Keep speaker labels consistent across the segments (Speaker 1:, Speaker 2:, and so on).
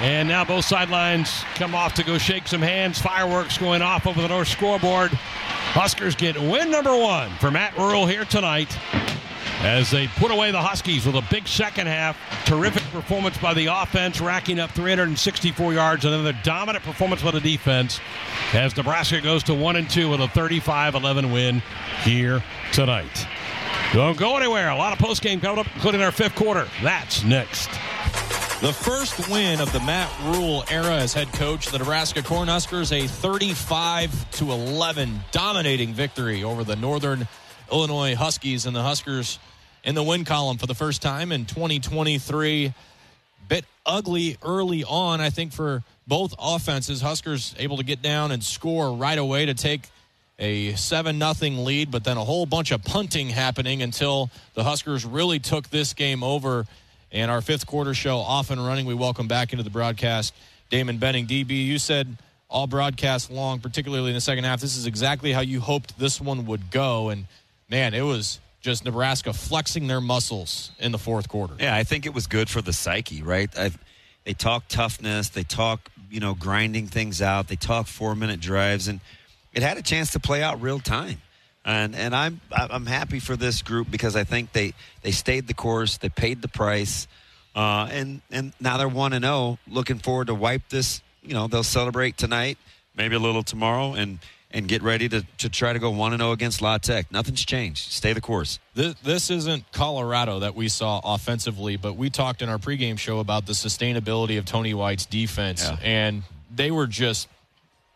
Speaker 1: And now both sidelines come off to go shake some hands. Fireworks going off over the north scoreboard. Huskers get win number one for Matt Rhule here tonight as they put away the Huskies with a big second half. Terrific performance by the offense, racking up 364 yards, another dominant performance by the defense as Nebraska goes to 1 and 2 with a 35 11 win here tonight. Don't go anywhere. A lot of postgame coming up, including our fifth quarter. That's next.
Speaker 2: The first win of the Matt Rhule era as head coach, the Nebraska Cornhuskers, a 35 to 11 dominating victory over the Northern Illinois Huskies, and the Huskers in the win column for the first time in 2023. Bit ugly early on, I think, for both offenses. Huskers able to get down and score right away to take a 7 nothing lead, but then a whole bunch of punting happening until the Huskers really took this game over and our fifth quarter show off and running. We welcome back into the broadcast Damon Benning. DB, you said all broadcast long, particularly in the second half, this is exactly how you hoped this one would go. And man, it was just Nebraska flexing their muscles in the fourth quarter.
Speaker 3: Yeah, I think it was good for the psyche, right? i they talk toughness, they talk, you know, grinding things out, they talk four minute drives, and it had a chance to play out real time and and I'm I'm happy for this group because I think they they stayed the course, they paid the price, uh, and and now they're one and zero. Oh, looking forward to wipe this. You know they'll celebrate tonight, maybe a little tomorrow, and and get ready to, to try to go one and zero oh against La Tech. Nothing's changed. Stay the course.
Speaker 2: This, this isn't Colorado that we saw offensively, but we talked in our pregame show about the sustainability of Tony White's defense, yeah. and they were just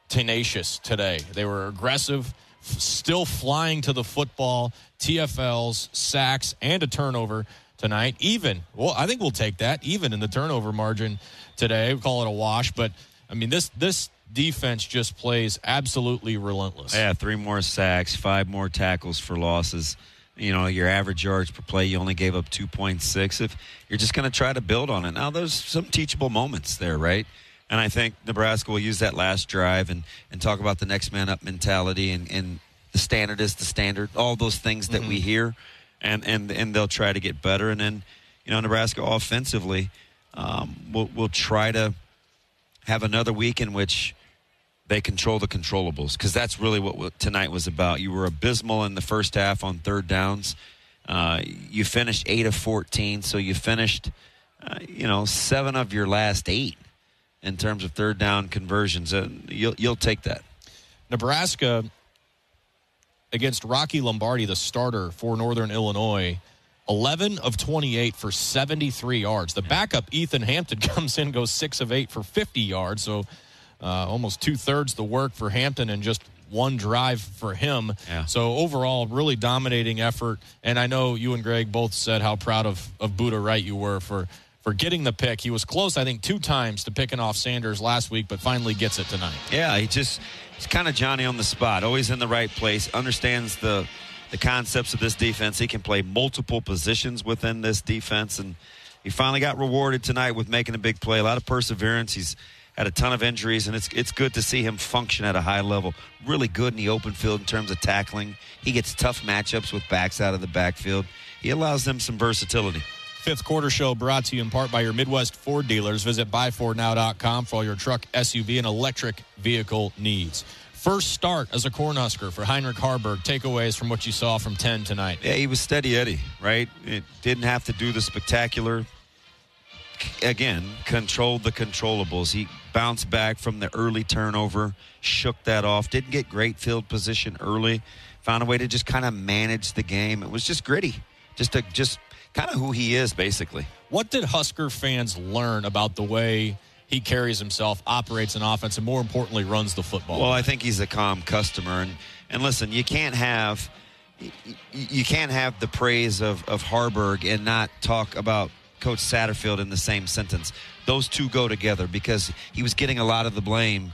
Speaker 2: tenacious today. They were aggressive still flying to the football, TFLs, sacks, and a turnover tonight. Even, well, I think we'll take that. Even in the turnover margin today, we call it a wash. But I mean, this this defense just plays absolutely relentless.
Speaker 3: Yeah, three more sacks, five more tackles for losses. You know, your average yards per play, you only gave up 2.6. If you're just going to try to build on it. Now, there's some teachable moments there, right? And I think Nebraska will use that last drive and, and talk about the next man up mentality and, and the standard is the standard, all those things that mm-hmm. we hear. And, and, and they'll try to get better. And then, you know, Nebraska offensively um, will will try to have another week in which they control the controllables because that's really what tonight was about. You were abysmal in the first half on third downs. Uh, you finished eight of 14, so you finished, uh, you know, seven of your last eight in terms of third down conversions. And you'll you'll take that.
Speaker 2: Nebraska against Rocky Lombardi, the starter for Northern Illinois. 11 of 28 for 73 yards. The backup, Ethan Hampton, comes in, goes 6 of 8 for 50 yards. So uh, almost two thirds the work for Hampton and just one drive for him. Yeah. So overall, really dominating effort. And I know you and Greg both said how proud of, of Buddha Wright you were for for getting the pick. He was close, I think, two times to picking off Sanders last week, but finally gets it tonight.
Speaker 3: Yeah, he just he's kind of Johnny on the spot, always in the right place, understands the the concepts of this defense. He can play multiple positions within this defense, and he finally got rewarded tonight with making a big play. A lot of perseverance. He's had a ton of injuries, and it's it's good to see him function at a high level. Really good in the open field in terms of tackling. He gets tough matchups with backs out of the backfield. He allows them some versatility.
Speaker 2: Fifth quarter show brought to you in part by your Midwest Ford dealers. Visit buyfordnow.com for all your truck, SUV, and electric vehicle needs. First start as a Cornhusker for Heinrich Haarberg. Takeaways from what you saw from 10 tonight.
Speaker 3: Yeah, he was steady Eddie, right? It didn't have to do the spectacular. Again, controlled the controllables. He bounced back from the early turnover, shook that off, didn't get great field position early, found a way to just kind of manage the game. It was just gritty. Just a just kind of who he is, basically.
Speaker 2: What did Husker fans learn about the way he carries himself, operates an offense, and more importantly, runs the football?
Speaker 3: Well, I think he's a calm customer, and and listen, you can't have you can't have the praise of of Haarberg and not talk about Coach Satterfield in the same sentence. Those two go together because he was getting a lot of the blame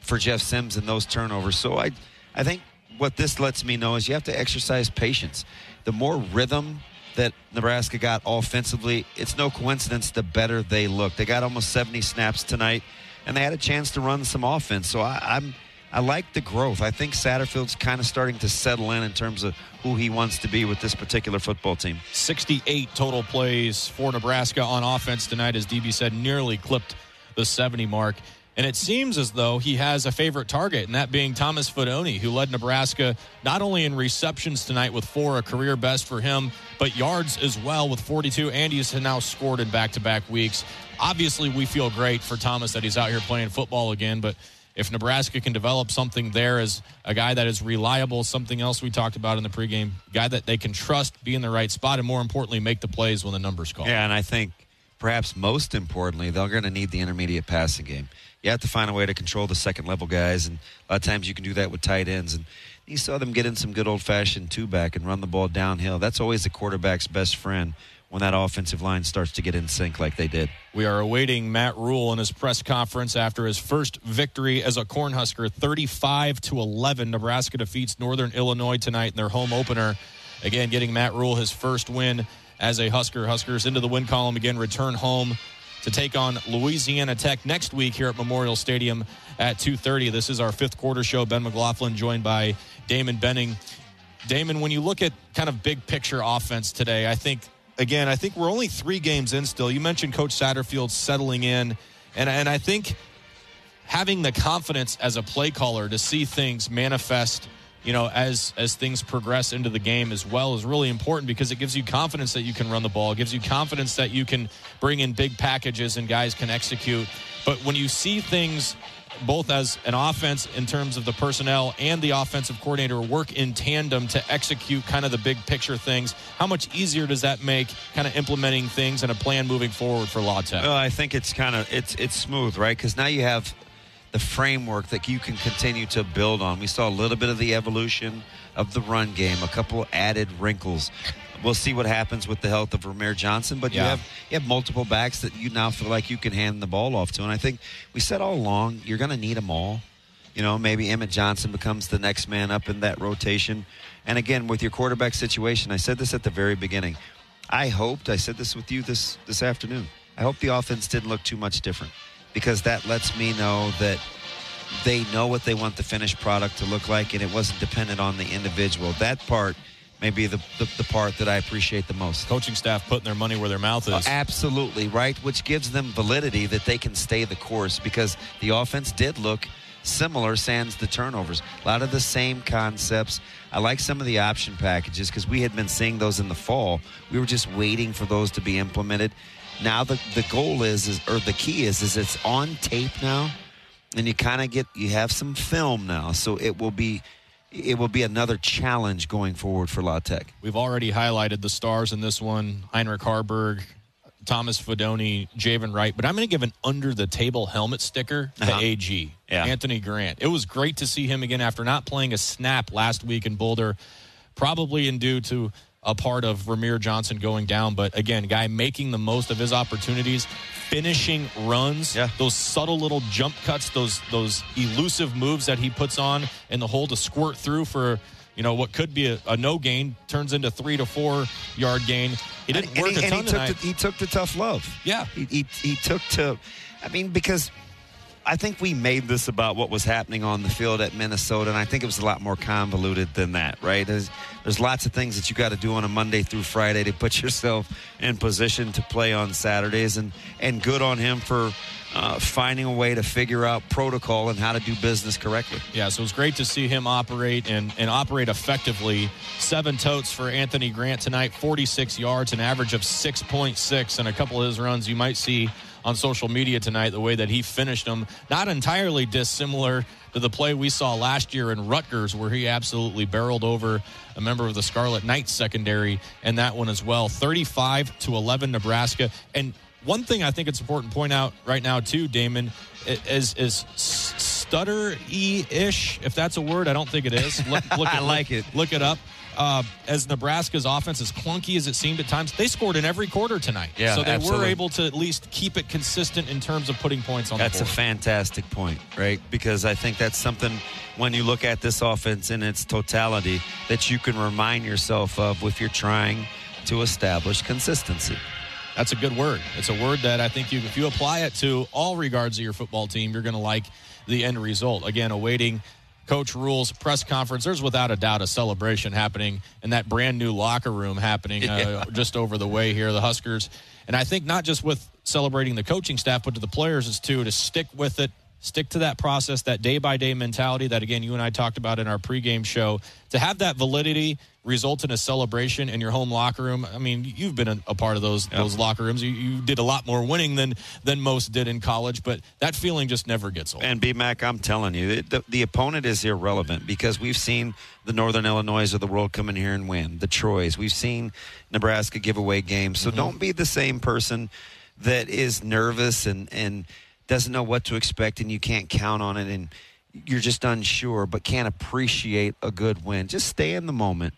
Speaker 3: for Jeff Sims and those turnovers. So I I think what this lets me know is you have to exercise patience. The more rhythm that Nebraska got offensively, it's no coincidence the better they look. They got almost 70 snaps tonight, and they had a chance to run some offense. So I, am I like the growth. I think Satterfield's kind of starting to settle in in terms of who he wants to be with this particular football team.
Speaker 2: 68 total plays for Nebraska on offense tonight, as DB said, nearly clipped the 70 mark. And it seems as though he has a favorite target, and that being Thomas Fidone, who led Nebraska not only in receptions tonight with four, a career best for him, but yards as well with 42. And he's now scored in back to back weeks. Obviously, we feel great for Thomas that he's out here playing football again, but if Nebraska can develop something there as a guy that is reliable, something else we talked about in the pregame, guy that they can trust, be in the right spot, and more importantly, make the plays when the numbers call.
Speaker 3: Yeah, and I think perhaps most importantly, they're going to need the intermediate passing game. You have to find a way to control the second level guys, and a lot of times you can do that with tight ends. And you saw them get in some good old fashioned two back and run the ball downhill. That's always the quarterback's best friend when that offensive line starts to get in sync like they did.
Speaker 2: We are awaiting Matt Rhule in his press conference after his first victory as a Cornhusker, 35 to 11. Nebraska defeats Northern Illinois tonight in their home opener. Again, getting Matt Rhule his first win as a Husker. Huskers into the win column again, return home to take on Louisiana Tech next week here at Memorial Stadium at 2:30. This is our fifth quarter show. Ben McLaughlin joined by Damon Benning. Damon, when you look at kind of big picture offense today, I think again, I think we're only three games in still. You mentioned Coach Satterfield settling in, and and I think having the confidence as a play caller to see things manifest you know as as things progress into the game as well is really important because it gives you confidence that you can run the ball it gives you confidence that you can bring in big packages and guys can execute but when you see things both as an offense in terms of the personnel and the offensive coordinator work in tandem to execute kind of the big picture things. How much easier does that make kind of implementing things and a plan moving forward for La Tech?
Speaker 3: Well, I think it's kind of it's it's smooth, right? Because now you have the framework that you can continue to build on. We saw a little bit of the evolution of the run game, a couple added wrinkles we'll see what happens with the health of Rahmir Johnson. But yeah. you have you have multiple backs that you now feel like you can hand the ball off to, and I think we said all along you're going to need them all. You know, maybe Emmett Johnson becomes the next man up in that rotation. And again, with your quarterback situation, I said this at the very beginning. I hoped I said this with you this this afternoon. I hope the offense didn't look too much different because that lets me know that they know what they want the finished product to look like and it wasn't dependent on the individual. That part maybe the, the, the, part that I appreciate the most.
Speaker 2: Coaching staff putting their money where their mouth is.
Speaker 3: Uh, absolutely, right? Which gives them validity that they can stay the course because the offense did look similar, sans the turnovers. A lot of the same concepts. I like some of the option packages because we had been seeing those in the fall. We were just waiting for those to be implemented. Now the, the goal is, is or the key is, is it's on tape now, and you kind of get you have some film now, so it will be it will be another challenge going forward for La Tech.
Speaker 2: We've already highlighted the stars in this one Heinrich Haarberg, Thomas Fidone, Javin Wright, but I'm going to give an under the table helmet sticker to uh-huh. AG, yeah. Anthony Grant. It was great to see him again after not playing a snap last week in Boulder, probably in due to a part of Rahmir Johnson going down. But again, guy making the most of his opportunities, finishing runs, yeah. those subtle little jump cuts, those those elusive moves that he puts on in the hole to squirt through for you know what could be a, a no gain turns into three to four yard gain. He didn't and, work
Speaker 3: and
Speaker 2: a ton and
Speaker 3: he took, the, he took the tough love.
Speaker 2: Yeah,
Speaker 3: he, he, he took to. I mean, because I think we made this about what was happening on the field at Minnesota, and I think it was a lot more convoluted than that, right? There's, there's lots of things that you got to do on a Monday through Friday to put yourself in position to play on Saturdays, and, and good on him for uh, finding a way to figure out protocol and how to do business correctly.
Speaker 2: Yeah, so it was great to see him operate and, and operate effectively. Seven totes for Anthony Grant tonight, 46 yards, an average of 6.6, and a couple of his runs you might see – on social media tonight, the way that he finished them. Not entirely dissimilar to the play we saw last year in Rutgers, where he absolutely barreled over a member of the Scarlet Knights secondary, and that one as well. 35 to 11, Nebraska. And one thing I think it's important to point out right now, too, Damon, is, is stutter ish, if that's a word. I don't think it is.
Speaker 3: Look, look I like
Speaker 2: look,
Speaker 3: it.
Speaker 2: Look it up uh, as Nebraska's offense, as clunky as it seemed at times, they scored in every quarter tonight.
Speaker 3: Yeah,
Speaker 2: so they
Speaker 3: absolutely.
Speaker 2: were able to at least keep it consistent in terms of putting points on
Speaker 3: that's
Speaker 2: the board.
Speaker 3: That's a fantastic point, right? Because I think that's something when you look at this offense in its totality that you can remind yourself of if you're trying to establish consistency.
Speaker 2: That's a good word. It's a word that I think you, if you apply it to all regards of your football team, you're going to like the end result. Again, awaiting Coach Rhule's press conference, there's without a doubt a celebration happening in that brand new locker room happening uh, just over the way here. The Huskers, and I think not just with celebrating the coaching staff, but to the players is too to stick with it, stick to that process, that day by day mentality that again you and I talked about in our pregame show. To have that validity result in a celebration in your home locker room. I mean, you've been a, a part of those those locker rooms. You, you, did a lot more winning than than most did in college, but that feeling just never gets old.
Speaker 3: And B Mac, I'm telling you, the, the opponent is irrelevant because we've seen the Northern Illinois of the world come in here and win. The Troys, we've seen Nebraska give away games. So mm-hmm. don't be the same person that is nervous and and doesn't know what to expect and you can't count on it and you're just unsure but can't appreciate a good win. Just stay in the moment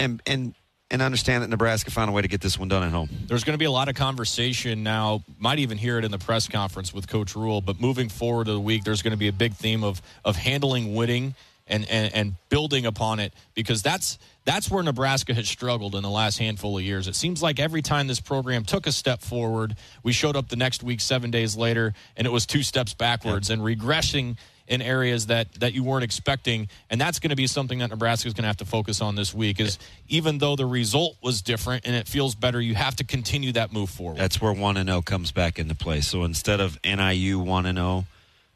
Speaker 3: and and and understand that Nebraska found a way to get this one done at home.
Speaker 2: There's going to be a lot of conversation now. Might even hear it in the press conference with Coach Rhule. But moving forward to the week, there's going to be a big theme of of handling winning and, and and building upon it because that's that's where Nebraska has struggled in the last handful of years. It seems like every time this program took a step forward, we showed up the next week, seven days later, and it was two steps backwards and regressing in areas that that you weren't expecting. And that's going to be something that Nebraska is going to have to focus on this week is even though the result was different and it feels better you have to continue that move forward.
Speaker 3: That's where 1 and 0 comes back into play. So instead of NIU 1 and 0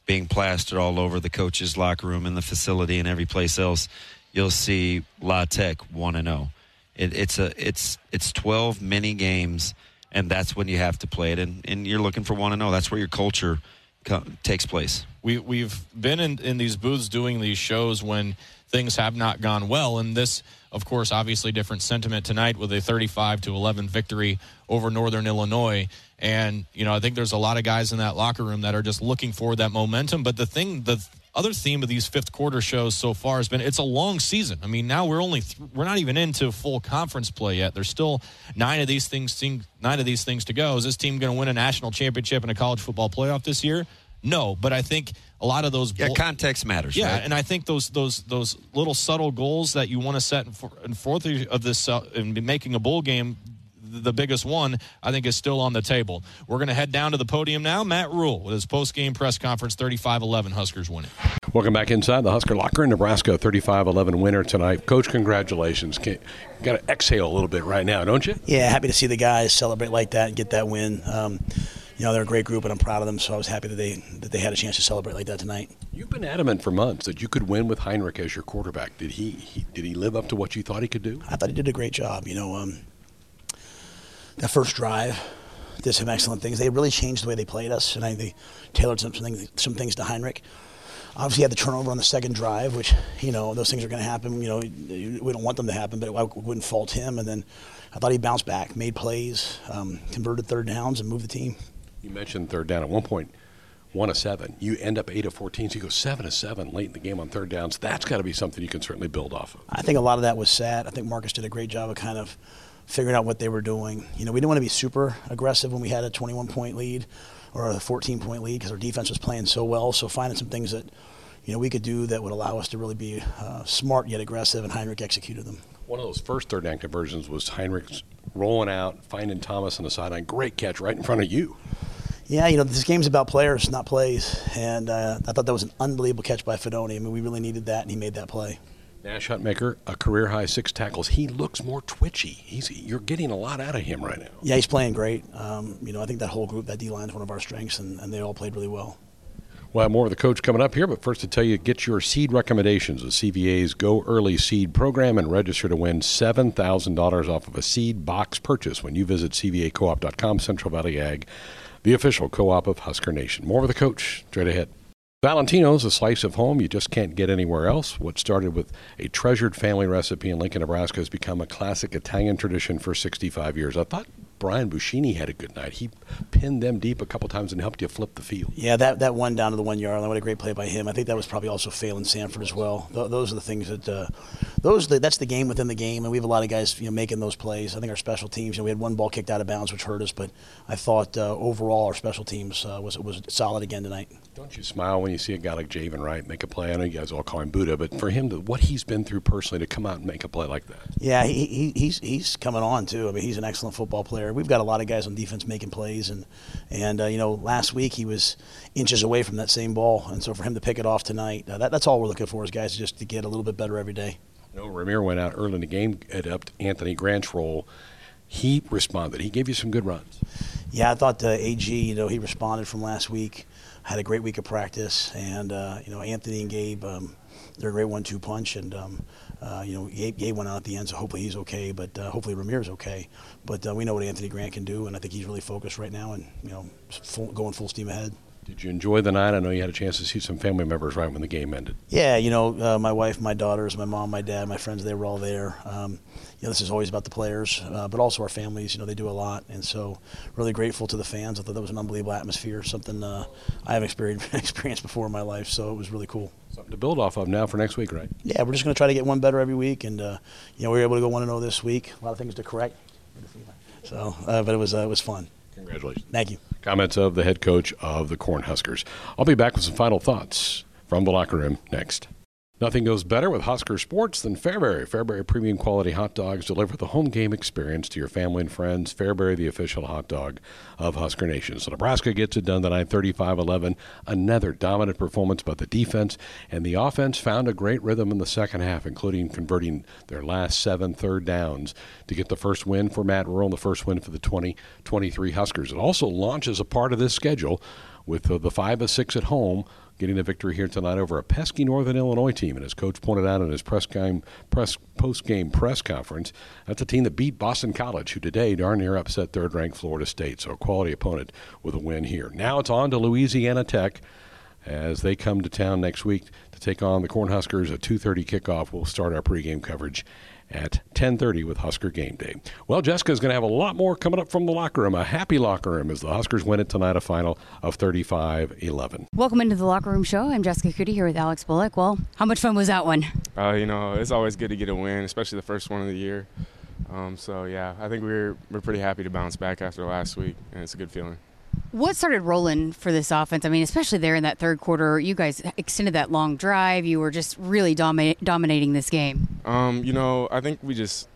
Speaker 3: being plastered all over the coach's locker room and the facility and every place else you'll see La Tech 1 and 0 it, it's a it's it's 12 mini games and that's when you have to play it. And, and you're looking for 1 and 0 that's where your culture takes place
Speaker 2: we we've been in, in these booths doing these shows when things have not gone well, and this, of course, obviously different sentiment tonight with a 35 to 11 victory over Northern Illinois. And you know, I think there's a lot of guys in that locker room that are just looking for that momentum. But the thing, the other theme of these fifth quarter shows so far has been it's a long season. I mean, now we're only th- we're not even into full conference play yet. There's still nine of these things nine of these things to go. Is this team going to win a national championship and a college football playoff this year? No, but I think a lot of those
Speaker 3: yeah context matters.
Speaker 2: Yeah,
Speaker 3: right?
Speaker 2: and I think those those those little subtle goals that you want to set in, for, in fourth of this uh, in making a bowl game. The biggest one, I think, is still on the table. We're going to head down to the podium now. Matt Rhule with his post game press conference 35 11, Huskers winning.
Speaker 4: Welcome back inside the Husker Locker. in Nebraska 35 11 winner tonight. Coach, congratulations. Can, got to exhale a little bit right now, don't you?
Speaker 5: Yeah, happy to see the guys celebrate like that and get that win. Um, you know they're a great group and I'm proud of them. So I was happy that they that they had a chance to celebrate like that tonight.
Speaker 4: You've been adamant for months that you could win with Heinrich as your quarterback. Did he, he did he live up to what you thought he could do?
Speaker 5: I thought he did a great job. You know, um, that first drive did some excellent things. They really changed the way they played us, and I think they tailored some things some things to Heinrich. Obviously, had the turnover on the second drive, which you know those things are going to happen. You know, we don't want them to happen, but I wouldn't fault him. And then I thought he bounced back, made plays, um, converted third downs, and moved the team.
Speaker 4: You mentioned third down. At one point, one of seven. You end up eight of 14, so you go seven of seven late in the game on third downs. That's got to be something you can certainly build off of.
Speaker 5: I think a lot of that was sad. I think Marcus did a great job of kind of figuring out what they were doing. You know, we didn't want to be super aggressive when we had a 21 point lead or a 14 point lead because our defense was playing so well. So finding some things that you know we could do that would allow us to really be uh, smart yet aggressive, and Heinrich executed them.
Speaker 4: One of those first third down conversions was Heinrich's rolling out, finding Thomas on the sideline. Great catch right in front of you.
Speaker 5: Yeah, you know, this game's about players, not plays. And uh, I thought that was an unbelievable catch by Fidone. I mean, we really needed that, and he made that play.
Speaker 4: Nash Hutmacher, a career high six tackles. He looks more twitchy. He's you're getting a lot out of him right now.
Speaker 5: Yeah, he's playing great. Um, you know, I think that whole group, that D line is one of our strengths, and, and they all played really well.
Speaker 4: We'll have more of the coach coming up here, but first to tell you, get your seed recommendations. The CVA's Go Early Seed program and register to win $7,000 off of a seed box purchase when you visit cvacoop.com, Central Valley Ag the official co op of Husker Nation. More of the coach straight ahead. Valentino's, a slice of home you just can't get anywhere else. What started with a treasured family recipe in Lincoln, Nebraska, has become a classic Italian tradition for 65 years. I thought Brian Buschini had a good night. He pinned them deep a couple times and helped you flip the field.
Speaker 5: Yeah, that, that one down to the one yard line, what a great play by him. I think that was probably also Phalen Sanford as well. Th- those are the things that uh, those that's the game within the game, and we have a lot of guys you know making those plays. I think our special teams, you know, we had one ball kicked out of bounds, which hurt us, but I thought uh, overall our special teams uh, was was solid again tonight.
Speaker 4: Don't you smile when you see a guy like Javin Wright make a play? I know you guys all call him Buddha, but for him to what he's been through personally to come out and make a play like that.
Speaker 5: Yeah, he, he he's he's coming on too. I mean, he's an excellent football player. We've got a lot of guys on defense making plays, and and uh, you know last week he was inches away from that same ball, and so for him to pick it off tonight, uh, that, that's all we're looking for is guys just to get a little bit better every day.
Speaker 4: No, Rahmir went out early in the game, it upped Anthony Grant's role. He responded. He gave you some good runs.
Speaker 5: Yeah, I thought uh, AG, you know, he responded from last week. Had a great week of practice, and uh, you know Anthony and Gabe, um, they're a great one-two punch, and um, uh, you know Gabe, went out at the end, so hopefully he's okay, but uh, hopefully Rahmir's okay. But uh, we know what Anthony Grant can do, and I think he's really focused right now, and you know full, going full steam ahead.
Speaker 4: Did you enjoy the night? I know you had a chance to see some family members right when the game ended.
Speaker 5: Yeah, you know, uh, my wife, my daughters, my mom, my dad, my friends, they were all there. Um, you know, this is always about the players, uh, but also our families. You know, they do a lot, and so really grateful to the fans. I thought that was an unbelievable atmosphere, something uh, I haven't experienced, experienced before in my life. So it was really cool.
Speaker 4: Something to build off of now for next week, right?
Speaker 5: Yeah, we're just going to try to get one better every week, and uh, you know, we were able to go one and zero this week. A lot of things to correct. So, uh, but it was uh, it was fun.
Speaker 4: Congratulations.
Speaker 5: Thank you.
Speaker 4: Comments of the head coach of the Cornhuskers. I'll be back with some final thoughts from the locker room next. Nothing goes better with Husker Sports than Fairbury. Fairbury premium quality hot dogs deliver the home game experience to your family and friends. Fairbury, the official hot dog of Husker Nation. So Nebraska gets it done tonight, 35-11. Another dominant performance by the defense, and the offense found a great rhythm in the second half, including converting their last seven third downs to get the first win for Matt Rhule and the first win for the 2023 Huskers. It also launches a part of this schedule with the 5 of 6 at home getting a victory here tonight over a pesky Northern Illinois team. And as Coach pointed out in his press game, press post game press conference, that's a team that beat Boston College, who today darn near upset third ranked Florida State. So a quality opponent with a win here. Now it's on to Louisiana Tech as they come to town next week to take on the Cornhuskers. A 2:30 kickoff. We'll start our pregame coverage at 10:30 with Husker Game Day. Well, Jessica's going to have a lot more coming up from the locker room. A happy locker room as the Huskers win it tonight, a final of 35-11.
Speaker 6: Welcome into the locker room show. I'm Jessica Coody here with Alex Bullock. Well, how much fun was that one?
Speaker 7: Uh, you know, it's always good to get a win, especially the first one of the year. Um, so yeah, I think we're we're pretty happy to bounce back after last week, and it's a good feeling.
Speaker 6: What started rolling for this offense? I mean, especially there in that third quarter, you guys extended that long drive. You were just really domi- dominating this game.
Speaker 7: Um, you know, I think we just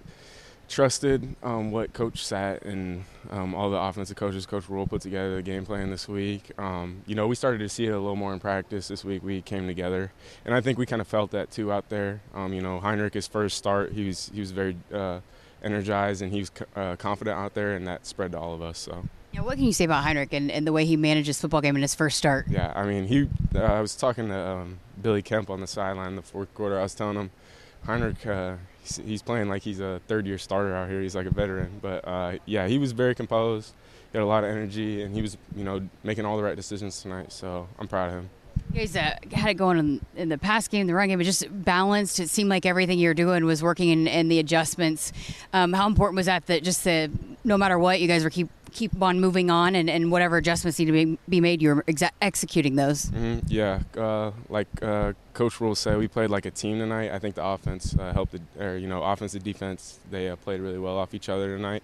Speaker 7: trusted um, what Coach Sat and um, all the offensive coaches, Coach Rhule, put together the game plan this week. Um, you know, we started to see it a little more in practice this week. We came together, and I think we kind of felt that too out there. Um, you know, Heinrich, his first start, he was he was very uh, energized and he was uh, confident out there, and that spread to all of us. So.
Speaker 6: Yeah, what can you say about Heinrich and, and the way he managed his football game in his first start?
Speaker 7: Yeah, I mean, he. Uh, I was talking to um, Billy Kemp on the sideline in the fourth quarter. I was telling him, Heinrich, uh, he's, he's, playing like he's a third-year starter out here. He's like a veteran, but uh, yeah, he was very composed. He had a lot of energy, and he was, you know, making all the right decisions tonight. So I'm proud of him.
Speaker 6: You guys uh, had it going in, in, the pass game, the run game, but just balanced. It seemed like everything you were doing was working in, in the adjustments. Um, how important was that? That just the no matter what, you guys were keep keep on moving on, and, and whatever adjustments need to be, be made, you're exa- executing those.
Speaker 7: Mm-hmm. Yeah, uh, like uh, Coach Rhule said, we played like a team tonight. I think the offense uh, helped, the, or you know, offense and defense, they uh, played really well off each other tonight.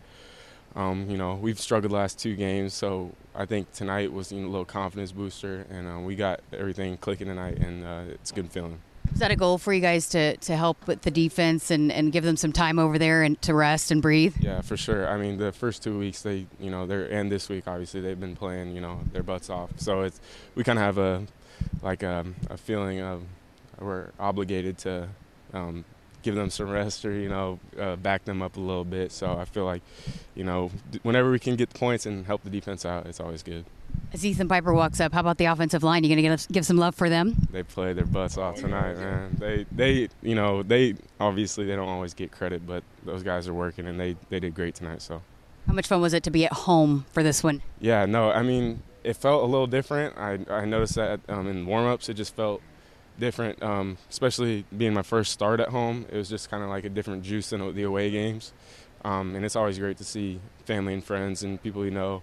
Speaker 7: Um, you know, we've struggled last two games, so I think tonight was you know, a little confidence booster, and uh, we got everything clicking tonight, and uh, it's a good feeling.
Speaker 6: Is that a goal for you guys to, to help with the defense and, and give them some time over there and to rest and breathe?
Speaker 7: Yeah, for sure. I mean, the first two weeks they, you know, they're and this week obviously they've been playing, you know, their butts off. So it's we kind of have a like a, um, a, feeling of we're obligated to um, give them some rest or you know uh, back them up a little bit. So I feel like, you know, whenever we can get the points and help the defense out, it's always good.
Speaker 6: As Ethan Piper walks up, how about the offensive line? You going to give, give some love for them?
Speaker 7: They played their butts off tonight, man. They, they, you know, they obviously they don't always get credit, but those guys are working and they, they did great tonight. So,
Speaker 6: how much fun was it to be at home for this one?
Speaker 7: Yeah, no, I mean, it felt a little different. I, I noticed that um, in warm-ups, it just felt different, um, especially being my first start at home. It was just kind of like a different juice than the away games. Um, and it's always great to see family and friends and people you know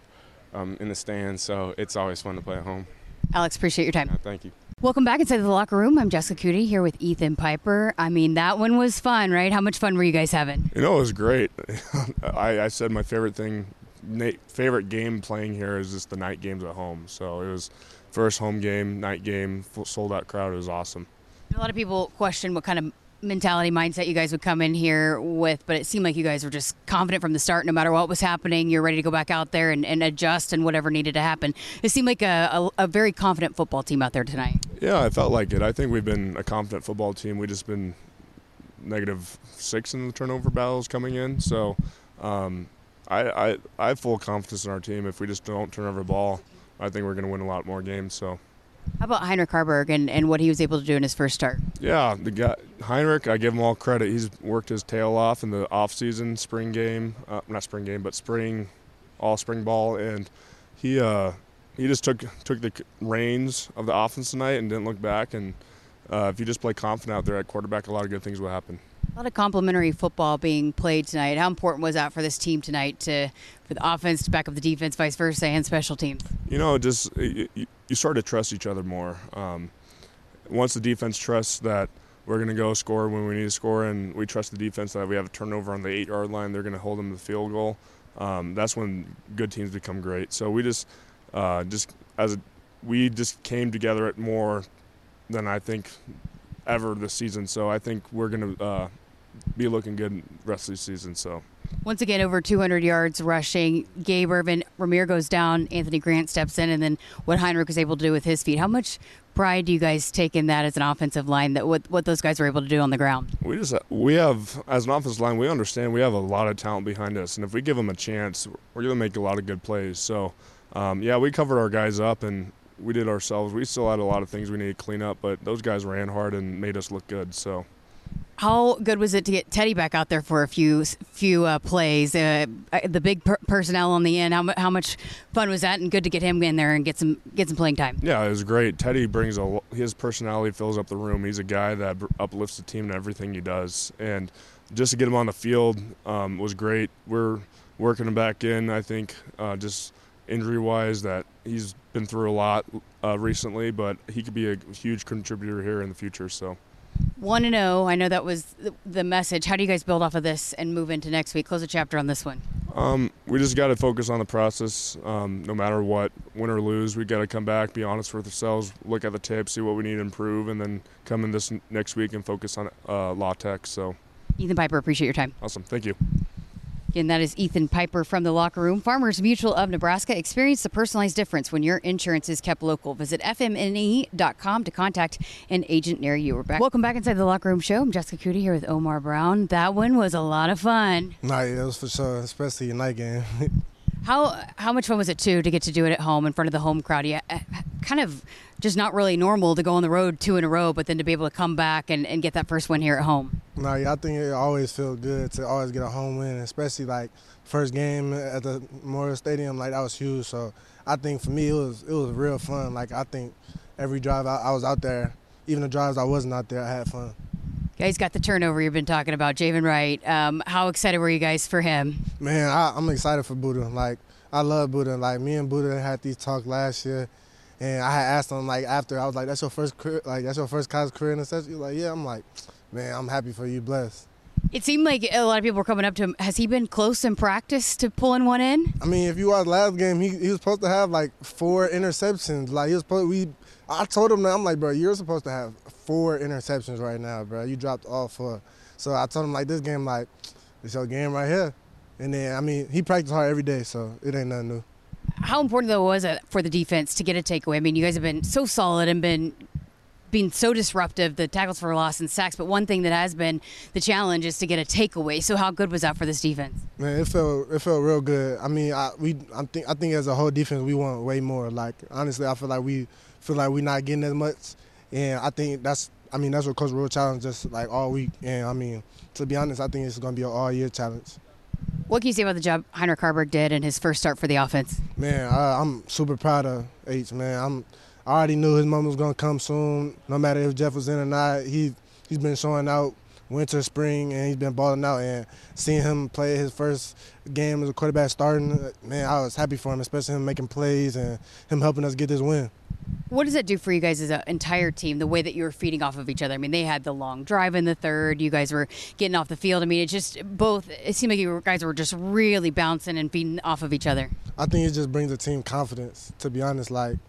Speaker 7: um, in the stands. So it's always fun to play at home.
Speaker 6: Alex, appreciate your time.
Speaker 7: Yeah, thank you.
Speaker 6: Welcome back inside the locker room. I'm Jessica Coody here with Ethan Piper. I mean, that one was fun, right? How much fun were you guys having?
Speaker 8: You know, it was great. I, I, said my favorite thing, favorite game playing here is just the night games at home. So it was first home game, night game, sold out crowd. It was awesome.
Speaker 6: A lot of people question what kind of mentality mindset you guys would come in here with, but it seemed like you guys were just confident from the start. No matter what was happening, you're ready to go back out there and, and adjust and whatever needed to happen. It seemed like a, a, a, very confident football team out there tonight.
Speaker 8: Yeah, I felt like it. I think we've been a confident football team. We've just been negative six in the turnover battles coming in, so um, I, I I have full confidence in our team. If we just don't turn over the ball, I think we're going to win a lot more games. So.
Speaker 6: How about Heinrich Haarberg and, and what he was able to do in his first start?
Speaker 8: Yeah, the guy Heinrich, I give him all credit. He's worked his tail off in the off season, spring game, uh, not spring game, but spring, all spring ball, and he uh, he just took took the reins of the offense tonight and didn't look back. And uh, if you just play confident out there at quarterback, a lot of good things will happen.
Speaker 6: A lot of complimentary football being played tonight. How important was that for this team tonight to for the offense to back up the defense, vice versa, and special teams?
Speaker 8: You know, just you, you start to trust each other more. Um, once the defense trusts that we're going to go score when we need to score, and we trust the defense that we have a turnover on the eight yard line, they're going to hold them to the field goal. Um, that's when good teams become great. So we just, uh, just as a, we just came together at more than I think ever this season. So I think we're going to uh, be looking good rest of the season. So.
Speaker 6: Once again, over 200 yards rushing. Gabe Ervin, Rahmir goes down. Anthony Grant steps in, and then what Heinrich was able to do with his feet. How much pride do you guys take in that as an offensive line? That what what those guys were able to do on the ground.
Speaker 8: We just we have as an offensive line, we understand we have a lot of talent behind us, and if we give them a chance, we're going to make a lot of good plays. So, um, yeah, we covered our guys up and we did ourselves. We still had a lot of things we needed to clean up, but those guys ran hard and made us look good. So.
Speaker 6: How good was it to get Teddy back out there for a few few uh, plays? Uh, the big per- personnel on the end. How, how much fun was that? And good to get him in there and get some get some playing time.
Speaker 8: Yeah, it was great. Teddy brings a his personality fills up the room. He's a guy that uplifts the team and everything he does. And just to get him on the field um, was great. We're working him back in. I think uh, just injury wise that he's been through a lot uh, recently, but he could be a huge contributor here in the future. So.
Speaker 6: One and zero. Oh, I know that was the message. How do you guys build off of this and move into next week? Close a chapter on this one.
Speaker 8: Um, we just got to focus on the process. Um, no matter what, win or lose, we got to come back, be honest with ourselves, look at the tape, see what we need to improve, and then come in this next week and focus on uh, La Tech. So,
Speaker 6: Ethan Piper, appreciate your time.
Speaker 8: Awesome, thank you.
Speaker 6: And that is Ethan Piper from the locker room. Farmers Mutual of Nebraska. Experience the personalized difference when your insurance is kept local. Visit fmne.com to contact an agent near you. We're back. Welcome back inside the locker room show. I'm Jessica Coody here with Omar Brown. That one was a lot of fun.
Speaker 9: Nah, yeah, it was for sure, especially your night game.
Speaker 6: how how much fun was it too to get to do it at home in front of the home crowd? Yeah, eh, kind of just not really normal to go on the road two in a row, but then to be able to come back and, and get that first win here at home.
Speaker 9: No, yeah, I think it always feels good to always get a home win, especially like first game at the Memorial Stadium. Like that was huge. So I think for me it was it was real fun. Like I think every drive I, I was out there, even the drives I wasn't out there, I had fun.
Speaker 6: Guys got the turnover you've been talking about, Javin Wright. Um, how excited were you guys for him?
Speaker 9: Man, I, I'm excited for Buddha. Like I love Buddha. Like me and Buddha had these talks last year and I had asked him like after I was like, "That's your first career, like that's your first college career in the He like, "Yeah." I'm like, "Man, I'm happy for you, blessed."
Speaker 6: It seemed like a lot of people were coming up to him. Has he been close in practice to pulling one in?
Speaker 9: I mean, if you watch last game, he, he was supposed to have like four interceptions. Like he was supposed we. I told him that I'm like, bro, you're supposed to have four interceptions right now, bro. You dropped all four. So I told him like this game, like it's your game right here. And then I mean, he practiced hard every day, so it ain't nothing new.
Speaker 6: How important though was it for the defense to get a takeaway? I mean, you guys have been so solid and been being so disruptive, the tackles for loss and sacks. But one thing that has been the challenge is to get a takeaway. So how good was that for this defense?
Speaker 9: Man, it felt it felt real good. I mean, I we I think I think as a whole defense we want way more. Like honestly, I feel like we feel like we're not getting as much, and I think that's I mean that's what Coach Rhule challenged us like all week. And I mean, to be honest, I think it's going to be an all year challenge.
Speaker 6: What can you say about the job Heinrich Haarberg did in his first start for the offense?
Speaker 9: Man, I, I'm super proud of H. Man, I'm. I already knew his moment was gonna come soon. No matter if Jeff was in or not, he he's been showing out winter, spring, and he's been balling out. And seeing him play his first game as a quarterback starting, man, I was happy for him, especially him making plays and him helping us get this win.
Speaker 6: What does that do for you guys as an entire team, the way that you were feeding off of each other? I mean, they had the long drive in the third. You guys were getting off the field. I mean, it just both, it seemed like you guys were just really bouncing and feeding off of each other.
Speaker 9: I think it just brings the team confidence, to be honest. Like,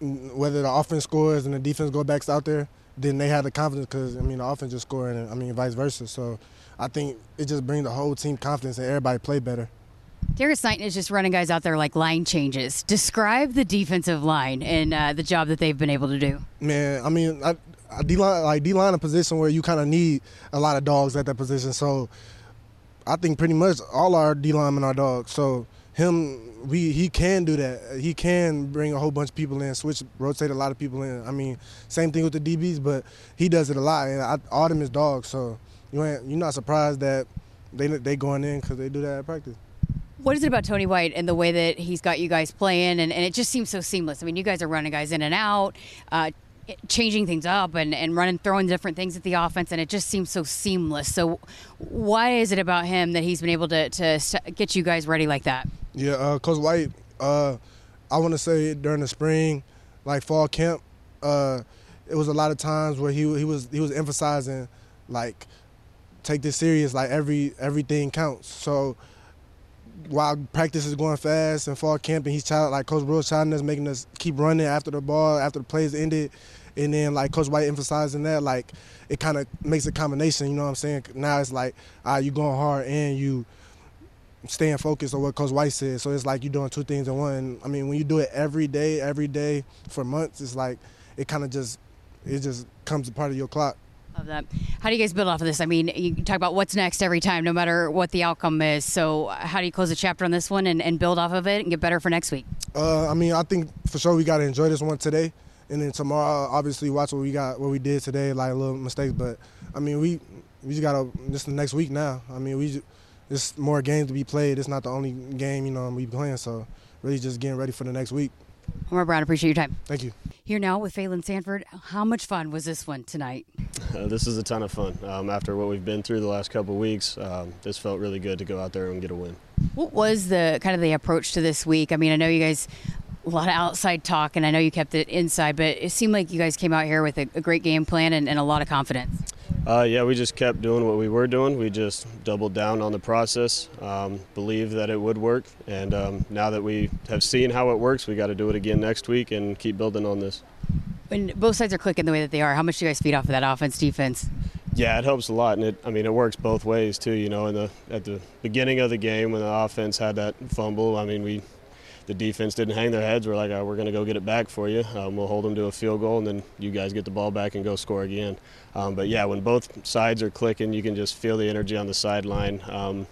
Speaker 9: whether the offense scores and the defense go backs out there, then they have the confidence because I mean the offense just scoring, and I mean vice versa. So I think it just brings the whole team confidence and everybody play better.
Speaker 6: Darius Knighton is just running guys out there like line changes. Describe the defensive line and uh, the job that they've been able to do.
Speaker 9: Man, I mean, I, I D line like D line a position where you kind of need a lot of dogs at that position. So I think pretty much all our D linemen are dogs. So him, we he can do that. He can bring a whole bunch of people in, switch, rotate a lot of people in. I mean, same thing with the DBs, but he does it a lot. And I, all them is dogs. So you ain't you're not surprised that they they going in because they do that at practice.
Speaker 6: What is it about Tony White and the way that he's got you guys playing, and, and it just seems so seamless? I mean, you guys are running guys in and out, uh, changing things up, and, and running, throwing different things at the offense, and it just seems so seamless. So, why is it about him that he's been able to, to get you guys ready like that?
Speaker 9: Yeah, uh, Coach White, uh, I want to say during the spring, like fall camp, uh, it was a lot of times where he he was he was emphasizing like take this serious, like every everything counts. So while practice is going fast and fall camp and he's child like Coach Brooks challenging us, making us keep running after the ball, after the plays ended. And then like Coach White emphasizing that, like it kind of makes a combination, you know what I'm saying? Now it's like, ah, you going hard and you staying focused on what Coach White said. So it's like you're doing two things in one. I mean, when you do it every day, every day for months, it's like it kind of just it just comes a part of your clock.
Speaker 6: Love that. How do you guys build off of this? I mean, you talk about what's next every time, no matter what the outcome is. So, how do you close the chapter on this one and, and build off of it and get better for next week?
Speaker 9: Uh, I mean, I think for sure we got to enjoy this one today, and then tomorrow, obviously, watch what we got, what we did today, like little mistakes. But I mean, we we just got to this the next week now. I mean, we just, more games to be played. It's not the only game you know we playing. So, really, just getting ready for the next week.
Speaker 6: Omar Brown, appreciate your time.
Speaker 9: Thank you.
Speaker 6: Here now with Phalen Sanford. How much fun was this one tonight?
Speaker 10: Uh, this is a ton of fun. Um, after what we've been through the last couple weeks, um, this felt really good to go out there and get a win.
Speaker 6: What was the kind of the approach to this week? I mean, I know you guys a lot of outside talk, and I know you kept it inside, but it seemed like you guys came out here with a, a great game plan and, and a lot of confidence.
Speaker 10: Uh, yeah, we just kept doing what we were doing. We just doubled down on the process, um, believed that it would work, and um, now that we have seen how it works, we got to do it again next week and keep building on this.
Speaker 6: When both sides are clicking the way that they are, how much do you guys feed off of that offense defense?
Speaker 10: Yeah, it helps a lot, and it I mean it works both ways too. You know, in the at the beginning of the game when the offense had that fumble, I mean we the defense didn't hang their heads. We're like, oh, we're going to go get it back for you. Um, we'll hold them to a field goal, and then you guys get the ball back and go score again. Um, but yeah, when both sides are clicking, you can just feel the energy on the sideline. Um,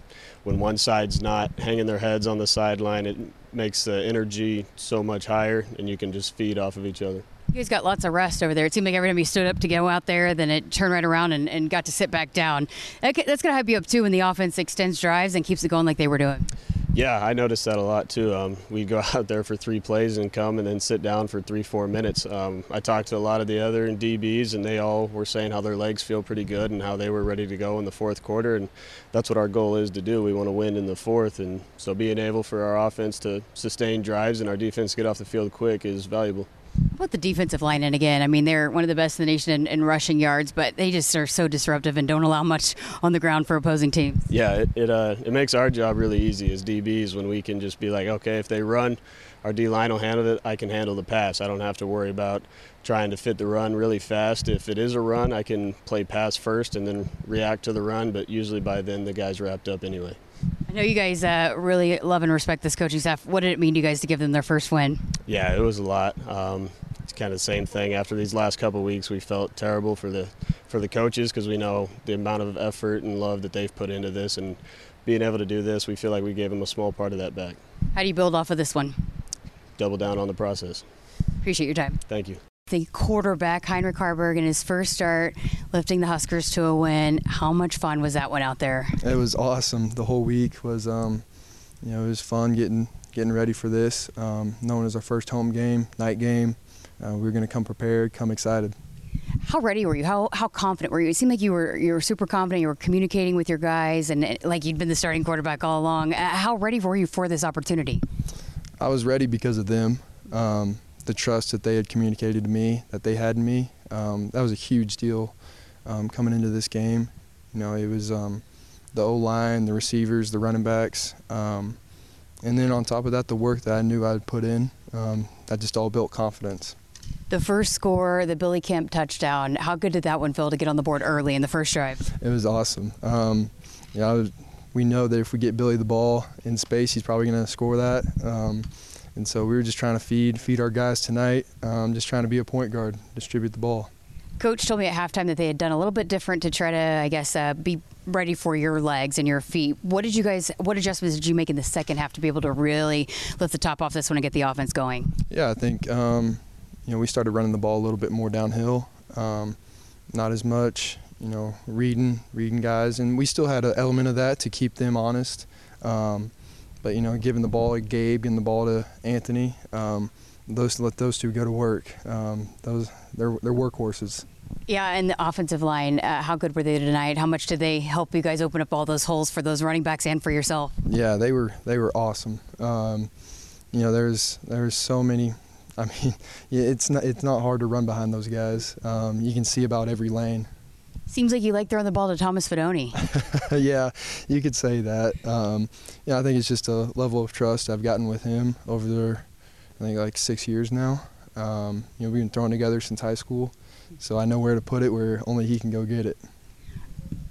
Speaker 10: when one side's not hanging their heads on the sideline, it makes the energy so much higher, and you can just feed off of each other.
Speaker 6: You guys got lots of rest over there. It seemed like every time you stood up to go out there, then it turned right around and, and got to sit back down. That's going to help you up too when the offense extends drives and keeps it going like they were doing.
Speaker 10: Yeah, I noticed that a lot too. Um, we'd go out there for three plays and come and then sit down for three, four minutes. Um, I talked to a lot of the other DBs, and they all were saying how their legs feel pretty good and how they were ready to go in the fourth quarter. And that's what our goal is to do. We want to win in the fourth, and so being able for our offense to sustain drives and our defense to get off the field quick is valuable.
Speaker 6: About the defensive line? And again, I mean, they're one of the best in the nation in, in, rushing yards, but they just are so disruptive and don't allow much on the ground for opposing teams.
Speaker 10: Yeah, it it, uh, it makes our job really easy as DBs when we can just be like, okay, if they run, our D line will handle it. I can handle the pass. I don't have to worry about trying to fit the run really fast. If it is a run, I can play pass first and then react to the run, but usually by then the guy's wrapped up anyway.
Speaker 6: I know you guys uh, really love and respect this coaching staff. What did it mean to you guys to give them their first win?
Speaker 10: Yeah, it was a lot. Um, it's kind of the same thing. After these last couple weeks, we felt terrible for the for the coaches because we know the amount of effort and love that they've put into this, and being able to do this, we feel like we gave them a small part of that back.
Speaker 6: How do you build off of this one?
Speaker 10: Double down on the process.
Speaker 6: Appreciate your time.
Speaker 10: Thank you
Speaker 6: the quarterback Heinrich Haarberg in his first start, lifting the Huskers to a win. How much fun was that one out there?
Speaker 11: It was awesome. The whole week was, um, you know, it was fun getting getting ready for this. Um, knowing it was our first home game, night game, uh, we were going to come prepared, come excited.
Speaker 6: How ready were you? How how confident were you? It seemed like you were you were super confident. You were communicating with your guys, and like you'd been the starting quarterback all along. Uh, how ready were you for this opportunity?
Speaker 11: I was ready because of them. Um, the trust that they had communicated to me, that they had in me. Um, that was a huge deal um, coming into this game. You know, it was um, the O line, the receivers, the running backs, um, and then on top of that, the work that I knew I'd put in. Um, that just all built confidence.
Speaker 6: The first score, the Billy Kemp touchdown. How good did that one feel to get on the board early in the first drive?
Speaker 11: It was awesome. Um, yeah, was, we know that if we get Billy the ball in space, he's probably going to score that. And so we were just trying to feed feed our guys tonight. Um, just trying to be a point guard, distribute the ball.
Speaker 6: Coach told me at halftime that they had done a little bit different to try to, I guess, uh, be ready for your legs and your feet. What did you guys? What adjustments did you make in the second half to be able to really lift the top off this one and get the offense going?
Speaker 11: Yeah, I think um, you know we started running the ball a little bit more downhill, um, not as much. You know, reading reading guys, and we still had an element of that to keep them honest. Um, but you know, giving the ball to Gabe, giving the ball to Anthony, um, those let those two go to work. Um, those they're they're workhorses.
Speaker 6: Yeah, and the offensive line, uh, how good were they tonight? How much did they help you guys open up all those holes for those running backs and for yourself?
Speaker 11: Yeah, they were they were awesome. Um, you know, there's there's so many. I mean, it's not it's not hard to run behind those guys. Um, you can see about every lane.
Speaker 6: Seems like you like throwing the ball to Thomas Fidone.
Speaker 11: yeah, you could say that. Um, yeah, I think it's just a level of trust I've gotten with him over the, I think like six years now. Um, you know, we've been throwing together since high school, so I know where to put it where only he can go get it.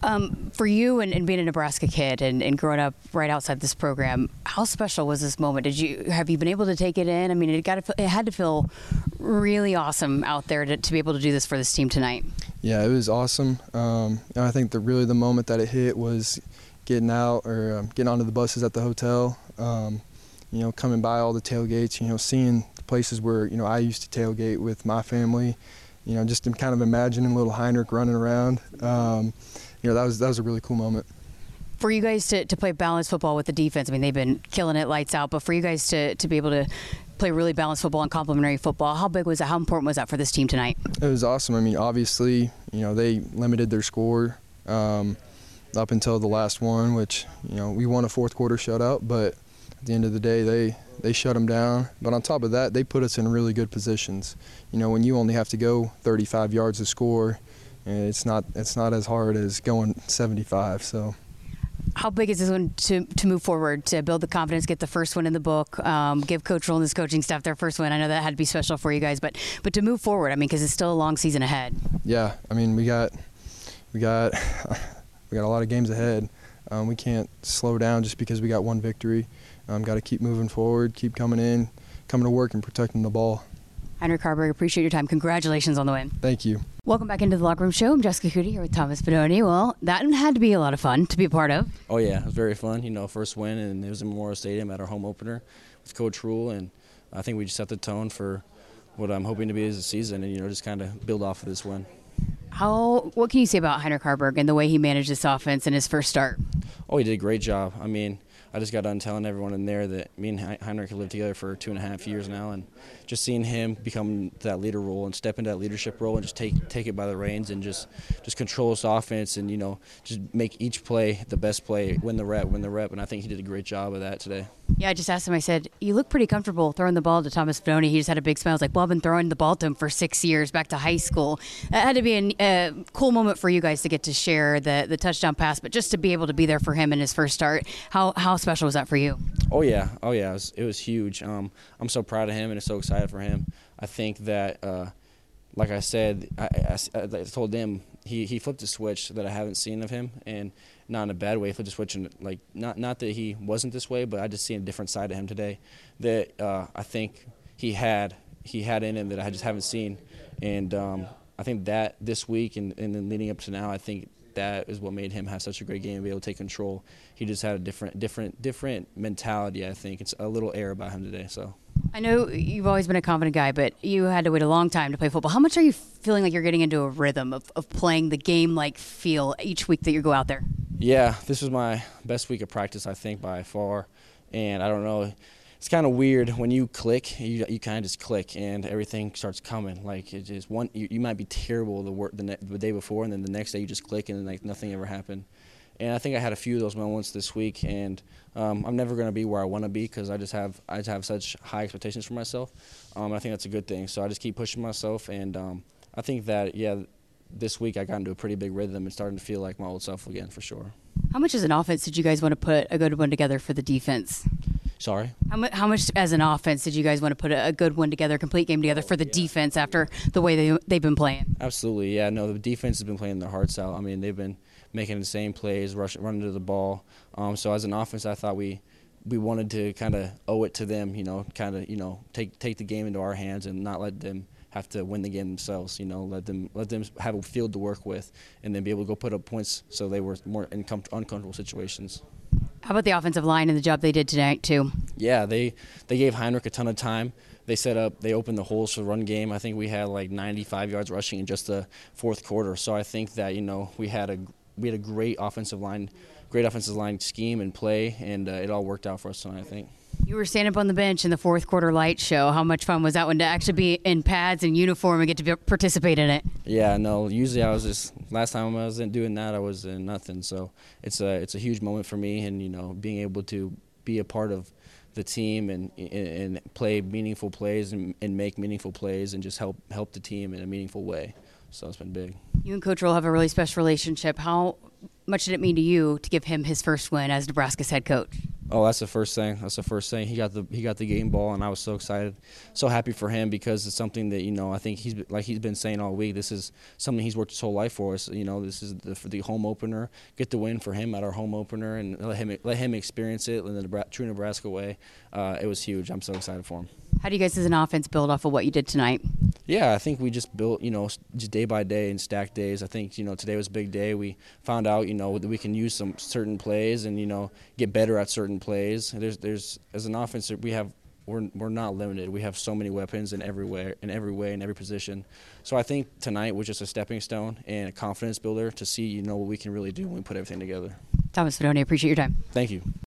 Speaker 6: Um, for you and, and, being a Nebraska kid and, and, growing up right outside this program, how special was this moment? Did you have you been able to take it in? I mean, it got to, it had to feel really awesome out there to, to be able to do this for this team tonight.
Speaker 11: Yeah, it was awesome. Um, I think the really the moment that it hit was getting out or um, getting onto the buses at the hotel. Um, you know, coming by all the tailgates. You know, seeing places where you know I used to tailgate with my family. You know, just kind of imagining little Heinrich running around. You know, that was that was a really cool moment.
Speaker 6: For you guys to, to play balanced football with the defense, I mean, they've been killing it lights out, but for you guys to, to be able to play really balanced football and complementary football, how big was that? How important was that for this team tonight?
Speaker 11: It was awesome. I mean, obviously, you know, they limited their score um, up until the last one, which, you know, we won a fourth quarter shutout, but at the end of the day, they, they shut them down. But on top of that, they put us in really good positions. You know, when you only have to go 35 yards to score, it's not it's not as hard as going 75. So.
Speaker 6: How big is this one to, to move forward, to build the confidence, get the first one in the book, um, give Coach Rhule and his coaching staff their first win? I know that had to be special for you guys, but but to move forward, I mean, because it's still a long season ahead.
Speaker 11: Yeah, I mean, we got we got we got a lot of games ahead. Um, we can't slow down just because we got one victory. Um, got to keep moving forward, keep coming in, coming to work, and protecting the ball.
Speaker 6: Heinrich Haarberg, appreciate your time. Congratulations on the win.
Speaker 11: Thank you.
Speaker 6: Welcome back into the locker room show. I'm Jessica Coody here with Thomas Fidone. Well, that had to be a lot of fun to be a part of.
Speaker 12: Oh yeah, it was very fun. You know, first win, and it was in Memorial Stadium at our home opener with Coach Rhule. and I think we just set the tone for what I'm hoping to be as a season, and you know, just kind of build off of this win.
Speaker 6: How? What can you say about Heinrich Haarberg and the way he managed this offense in his first start?
Speaker 12: Oh, he did a great job. I mean, I just got done telling everyone in there that me and Heinrich have lived together for two and a half years now, and just seeing him become that leader role and step into that leadership role and just take take it by the reins and just just control his offense and you know just make each play the best play, win the rep, win the rep, and I think he did a great job of that today.
Speaker 6: Yeah, I just asked him. I said, "You look pretty comfortable throwing the ball to Thomas Fidone." He just had a big smile. I was like, "Well, I've been throwing the ball to him for six years, back to high school." That had to be a, a cool moment for you guys to get to share the the touchdown pass, but just to be able to be there for him in his first start. How how special was that for you?
Speaker 12: Oh yeah, oh yeah, it was, it was huge. Um, I'm so proud of him and so excited for him. I think that, uh, like I said, I, I, I, told them he, he flipped a switch that I haven't seen of him, and not in a bad way. He flipped a switch, and like not not that he wasn't this way, but I just seen a different side of him today that uh, I think he had he had in him that I just haven't seen, and um, I think that this week and, and then leading up to now, I think that is what made him have such a great game and be able to take control. He just had a different, different, different mentality. I think it's a little air about him today. So.
Speaker 6: I know you've always been a confident guy, but you had to wait a long time to play football. How much are you feeling like you're getting into a rhythm of, of playing the game like feel each week that you go out there?
Speaker 12: Yeah, this was my best week of practice, I think, by far. And I don't know it's kind of weird when you click. You, you kind of just click, and everything starts coming. Like it just one. You, you might be terrible the work the, the day before, and then the next day you just click, and like nothing ever happened. And I think I had a few of those moments this week, and um, I'm never going to be where I want to be because I just have I just have such high expectations for myself. Um, I think that's a good thing. So I just keep pushing myself, and um, I think that yeah, this week I got into a pretty big rhythm and starting to feel like my old self again for sure.
Speaker 6: How much as an offense did you guys want to put a good one together for the defense?
Speaker 12: Sorry.
Speaker 6: How much, how much as an offense did you guys want to put a, a good one together, a complete game together for the defense after the way they they've been playing?
Speaker 12: Absolutely, yeah. No, the defense has been playing their hearts out. I mean, they've been making the same plays, rush, running to the ball. Um, so as an offense, I thought we we wanted to kind of owe it to them. You know, kind of you know take take the game into our hands and not let them have to win the game themselves. You know, let them let them have a field to work with, and then be able to go put up points so they were more in com- uncomfortable situations.
Speaker 6: How about the offensive line and the job they did tonight too?
Speaker 12: Yeah, they they gave Heinrich a ton of time. They set up, they opened the holes for the run game. I think we had like 95 yards rushing in just the fourth quarter. So I think that you know we had a we had a great offensive line, great offensive line scheme and play, and uh, it all worked out for us tonight. I think.
Speaker 6: You were standing up on the bench in the fourth quarter light show. How much fun was that one to actually be in pads and uniform and get to be, participate in it?
Speaker 12: Yeah, no. Usually I was just last time I wasn't doing that. I was in nothing. So it's a it's a huge moment for me, and you know, being able to be a part of the team and and play meaningful plays and, and make meaningful plays and just help help the team in a meaningful way. So it's been big.
Speaker 6: You and Coach Rhule have a really special relationship. How much did it mean to you to give him his first win as Nebraska's head coach?
Speaker 12: Oh, that's the first thing. That's the first thing. He got the he got the game ball, and I was so excited, so happy for him because it's something that you know I think he's like he's been saying all week. This is something he's worked his whole life for us. You know, this is the, for the home opener. Get the win for him at our home opener, and let him let him experience it in the true Nebraska way. Uh, it was huge. I'm so excited for him.
Speaker 6: How do you guys as an offense build off of what you did tonight?
Speaker 12: Yeah, I think we just built, you know, just day by day and stacked days. I think, you know, today was a big day. We found out, you know, that we can use some certain plays and, you know, get better at certain plays. There's, there's, as an offense, we have, we're, we're not limited. We have so many weapons in every way, in every way, in every position. So I think tonight was just a stepping stone and a confidence builder to see, you know, what we can really do when we put everything together.
Speaker 6: Thomas Fidone, appreciate your time.
Speaker 12: Thank you.